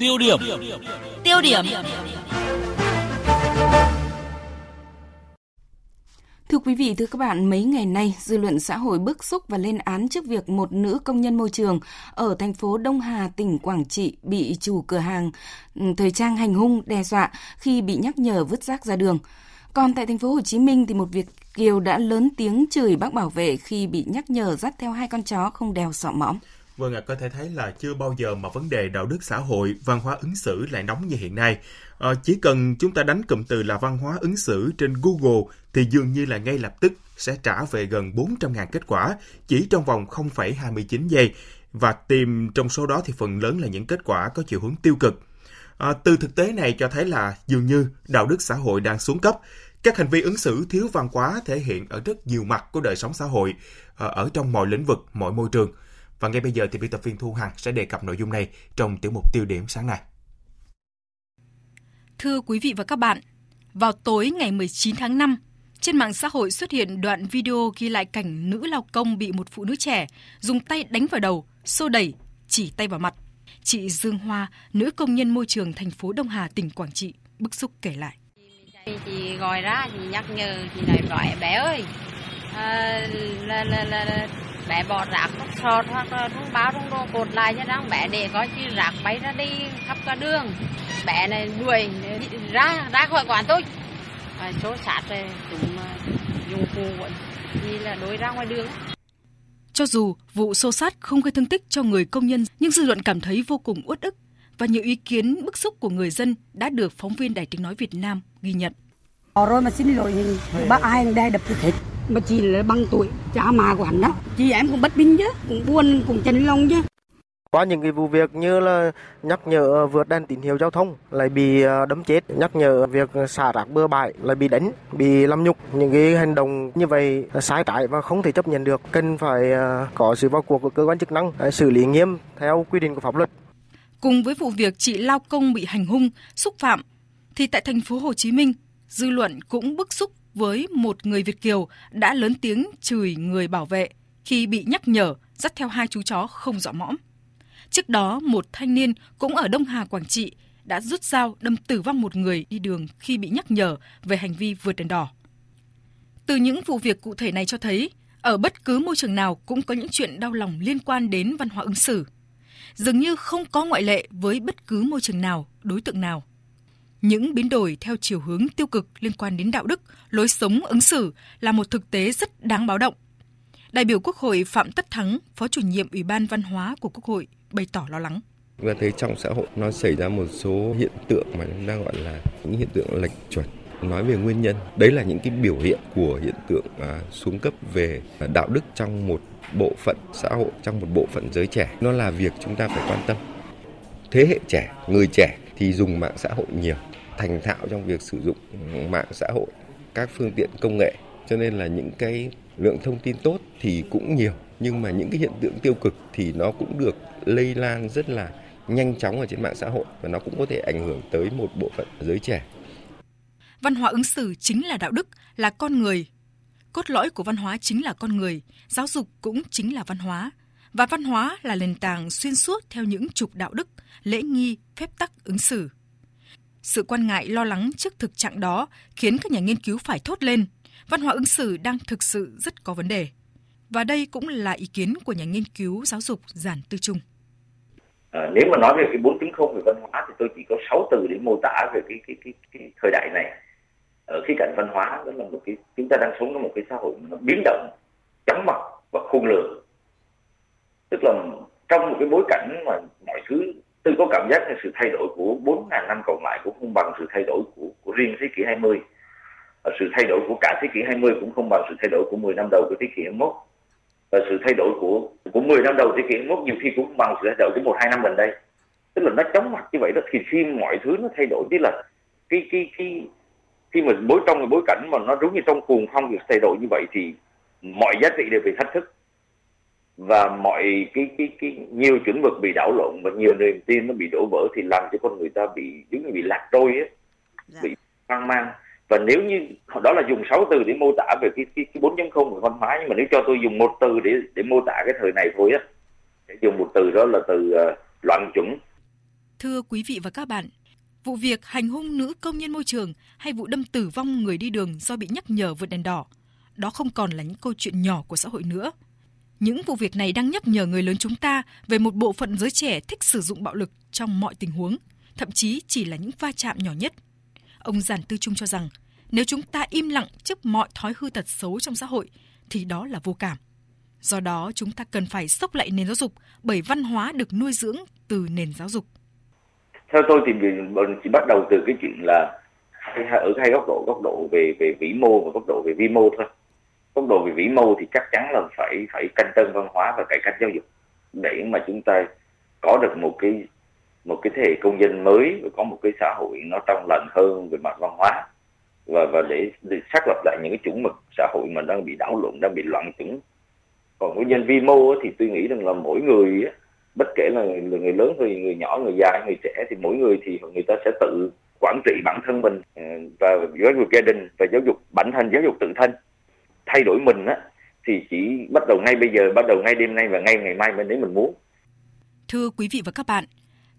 Tiêu điểm. Tiêu điểm. Thưa quý vị, thưa các bạn, mấy ngày nay, dư luận xã hội bức xúc và lên án trước việc một nữ công nhân môi trường ở thành phố Đông Hà, tỉnh Quảng Trị bị chủ cửa hàng ừ, thời trang hành hung đe dọa khi bị nhắc nhở vứt rác ra đường. Còn tại thành phố Hồ Chí Minh thì một Việt kiều đã lớn tiếng chửi bác bảo vệ khi bị nhắc nhở dắt theo hai con chó không đeo sọ mõm. Vâng ạ, à, có thể thấy là chưa bao giờ mà vấn đề đạo đức xã hội, văn hóa ứng xử lại nóng như hiện nay. À, chỉ cần chúng ta đánh cụm từ là văn hóa ứng xử trên Google thì dường như là ngay lập tức sẽ trả về gần 400.000 kết quả chỉ trong vòng 0,29 giây. Và tìm trong số đó thì phần lớn là những kết quả có chiều hướng tiêu cực. À, từ thực tế này cho thấy là dường như đạo đức xã hội đang xuống cấp. Các hành vi ứng xử thiếu văn hóa thể hiện ở rất nhiều mặt của đời sống xã hội, ờ, ở trong mọi lĩnh vực, mọi môi trường. Và ngay bây giờ thì biên tập viên Thu Hằng sẽ đề cập nội dung này trong tiểu mục tiêu điểm sáng nay. Thưa quý vị và các bạn, vào tối ngày 19 tháng 5, trên mạng xã hội xuất hiện đoạn video ghi lại cảnh nữ lao công bị một phụ nữ trẻ dùng tay đánh vào đầu, xô đẩy, chỉ tay vào mặt. Chị Dương Hoa, nữ công nhân môi trường thành phố Đông Hà, tỉnh Quảng Trị, bức xúc kể lại. Chị gọi ra, chị nhắc nhở, chị nói nói bé ơi, à, là, là, là, bé bỏ rác sọt hoặc là trong báo trong đồ cột lại cho răng. Bé để có chi rác bay ra đi khắp cả đường. Bé này đuổi ra ra khỏi quán tôi. Và số sát rồi chúng dùng cụ như là đối ra ngoài đường. Cho dù vụ xô sát không gây thương tích cho người công nhân nhưng dư luận cảm thấy vô cùng uất ức và nhiều ý kiến bức xúc của người dân đã được phóng viên Đài tiếng nói Việt Nam ghi nhận. Rồi mà xin lỗi thì bác ai đây đập thịt mà chỉ là bằng tuổi cha mà của hắn đó chị em cũng bất bình chứ cũng buồn cũng chân lòng chứ qua những cái vụ việc như là nhắc nhở vượt đèn tín hiệu giao thông lại bị ờ, đấm chết, nhắc nhở việc xả rác bừa bãi lại bị đánh, bị làm nhục. Những cái hành động như vậy là sai trái và không thể chấp nhận được. Cần phải ờ, có sự vào cuộc của cơ quan chức năng xử lý nghiêm theo quy định của pháp luật. Cùng với vụ việc chị lao công bị hành hung, xúc phạm thì tại thành phố Hồ Chí Minh, dư luận cũng bức xúc với một người Việt kiều đã lớn tiếng chửi người bảo vệ khi bị nhắc nhở dắt theo hai chú chó không rõ mõm. Trước đó, một thanh niên cũng ở Đông Hà, Quảng Trị đã rút dao đâm tử vong một người đi đường khi bị nhắc nhở về hành vi vượt đèn đỏ. Từ những vụ việc cụ thể này cho thấy, ở bất cứ môi trường nào cũng có những chuyện đau lòng liên quan đến văn hóa ứng xử. Dường như không có ngoại lệ với bất cứ môi trường nào, đối tượng nào. Những biến đổi theo chiều hướng tiêu cực liên quan đến đạo đức, lối sống ứng xử là một thực tế rất đáng báo động. Đại biểu Quốc hội Phạm Tất Thắng, Phó chủ nhiệm Ủy ban Văn hóa của Quốc hội bày tỏ lo lắng. Chúng ta thấy trong xã hội nó xảy ra một số hiện tượng mà chúng ta gọi là những hiện tượng lệch chuẩn. Nói về nguyên nhân, đấy là những cái biểu hiện của hiện tượng à, xuống cấp về đạo đức trong một bộ phận xã hội, trong một bộ phận giới trẻ. Nó là việc chúng ta phải quan tâm. Thế hệ trẻ, người trẻ thì dùng mạng xã hội nhiều, thành thạo trong việc sử dụng mạng xã hội, các phương tiện công nghệ. Cho nên là những cái lượng thông tin tốt thì cũng nhiều nhưng mà những cái hiện tượng tiêu cực thì nó cũng được lây lan rất là nhanh chóng ở trên mạng xã hội và nó cũng có thể ảnh hưởng tới một bộ phận giới trẻ. Văn hóa ứng xử chính là đạo đức, là con người. Cốt lõi của văn hóa chính là con người, giáo dục cũng chính là văn hóa. Và văn hóa là nền tảng xuyên suốt theo những trục đạo đức, lễ nghi, phép tắc ứng xử. Sự quan ngại lo lắng trước thực trạng đó khiến các nhà nghiên cứu phải thốt lên, văn hóa ứng xử đang thực sự rất có vấn đề. Và đây cũng là ý kiến của nhà nghiên cứu giáo dục Giản Tư Trung. À, nếu mà nói về cái 4.0 về văn hóa thì tôi chỉ có 6 từ để mô tả về cái cái cái, cái thời đại này. Ở khía cạnh văn hóa đó là một cái chúng ta đang sống trong một cái xã hội nó biến động, chóng mặt và khôn lường. Tức là trong một cái bối cảnh mà mọi thứ tôi có cảm giác là sự thay đổi của 4.000 năm còn lại cũng không bằng sự thay đổi của, của riêng thế kỷ 20. Và sự thay đổi của cả thế kỷ 20 cũng không bằng sự thay đổi của 10 năm đầu của thế kỷ 21 và sự thay đổi của của 10 năm đầu thế kỷ 21 nhiều khi cũng bằng sự thay đổi của một hai năm gần đây. Tức là nó chóng mặt như vậy đó thì khi mọi thứ nó thay đổi tức là cái cái cái khi mà bối trong cái bối cảnh mà nó đúng như trong cuồng phong việc thay đổi như vậy thì mọi giá trị đều bị thách thức và mọi cái cái cái nhiều chuẩn mực bị đảo lộn và nhiều niềm tin nó bị đổ vỡ thì làm cho con người ta bị giống như bị lạc trôi ấy, dạ. bị hoang mang và nếu như đó là dùng 6 từ để mô tả về cái cái, cái 4.0 của văn hóa nhưng mà nếu cho tôi dùng một từ để để mô tả cái thời này thôi á dùng một từ đó là từ uh, loạn chủng Thưa quý vị và các bạn, vụ việc hành hung nữ công nhân môi trường hay vụ đâm tử vong người đi đường do bị nhắc nhở vượt đèn đỏ, đó không còn là những câu chuyện nhỏ của xã hội nữa. Những vụ việc này đang nhắc nhở người lớn chúng ta về một bộ phận giới trẻ thích sử dụng bạo lực trong mọi tình huống, thậm chí chỉ là những va chạm nhỏ nhất. Ông Giản Tư Trung cho rằng, nếu chúng ta im lặng trước mọi thói hư tật xấu trong xã hội thì đó là vô cảm. Do đó, chúng ta cần phải sốc lại nền giáo dục bởi văn hóa được nuôi dưỡng từ nền giáo dục. Theo tôi thì mình chỉ bắt đầu từ cái chuyện là ở hai góc độ, góc độ về về vĩ mô và góc độ về vi mô thôi. Góc độ về vĩ mô thì chắc chắn là phải phải canh tân văn hóa và cải cách giáo dục. Để mà chúng ta có được một cái một cái thế hệ công dân mới và có một cái xã hội nó trong lành hơn về mặt văn hóa. Và và để, để xác lập lại những cái chuẩn mực xã hội mà đang bị đảo lộn đang bị loạn chuẩn còn nguyên nhân vi mô thì tôi nghĩ rằng là mỗi người bất kể là người, người lớn hay người nhỏ người già người trẻ thì mỗi người thì người ta sẽ tự quản trị bản thân mình ờ, và giáo dục gia đình và giáo dục bản thân giáo dục tự thân thay đổi mình á thì chỉ bắt đầu ngay bây giờ bắt đầu ngay đêm nay và ngay ngày mai nếu mình muốn thưa quý vị và các bạn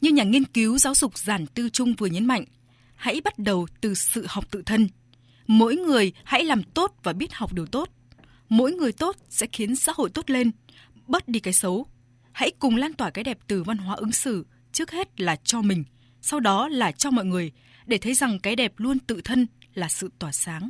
như nhà nghiên cứu giáo dục giản tư trung vừa nhấn mạnh hãy bắt đầu từ sự học tự thân mỗi người hãy làm tốt và biết học điều tốt mỗi người tốt sẽ khiến xã hội tốt lên, bớt đi cái xấu. Hãy cùng lan tỏa cái đẹp từ văn hóa ứng xử, trước hết là cho mình, sau đó là cho mọi người, để thấy rằng cái đẹp luôn tự thân là sự tỏa sáng.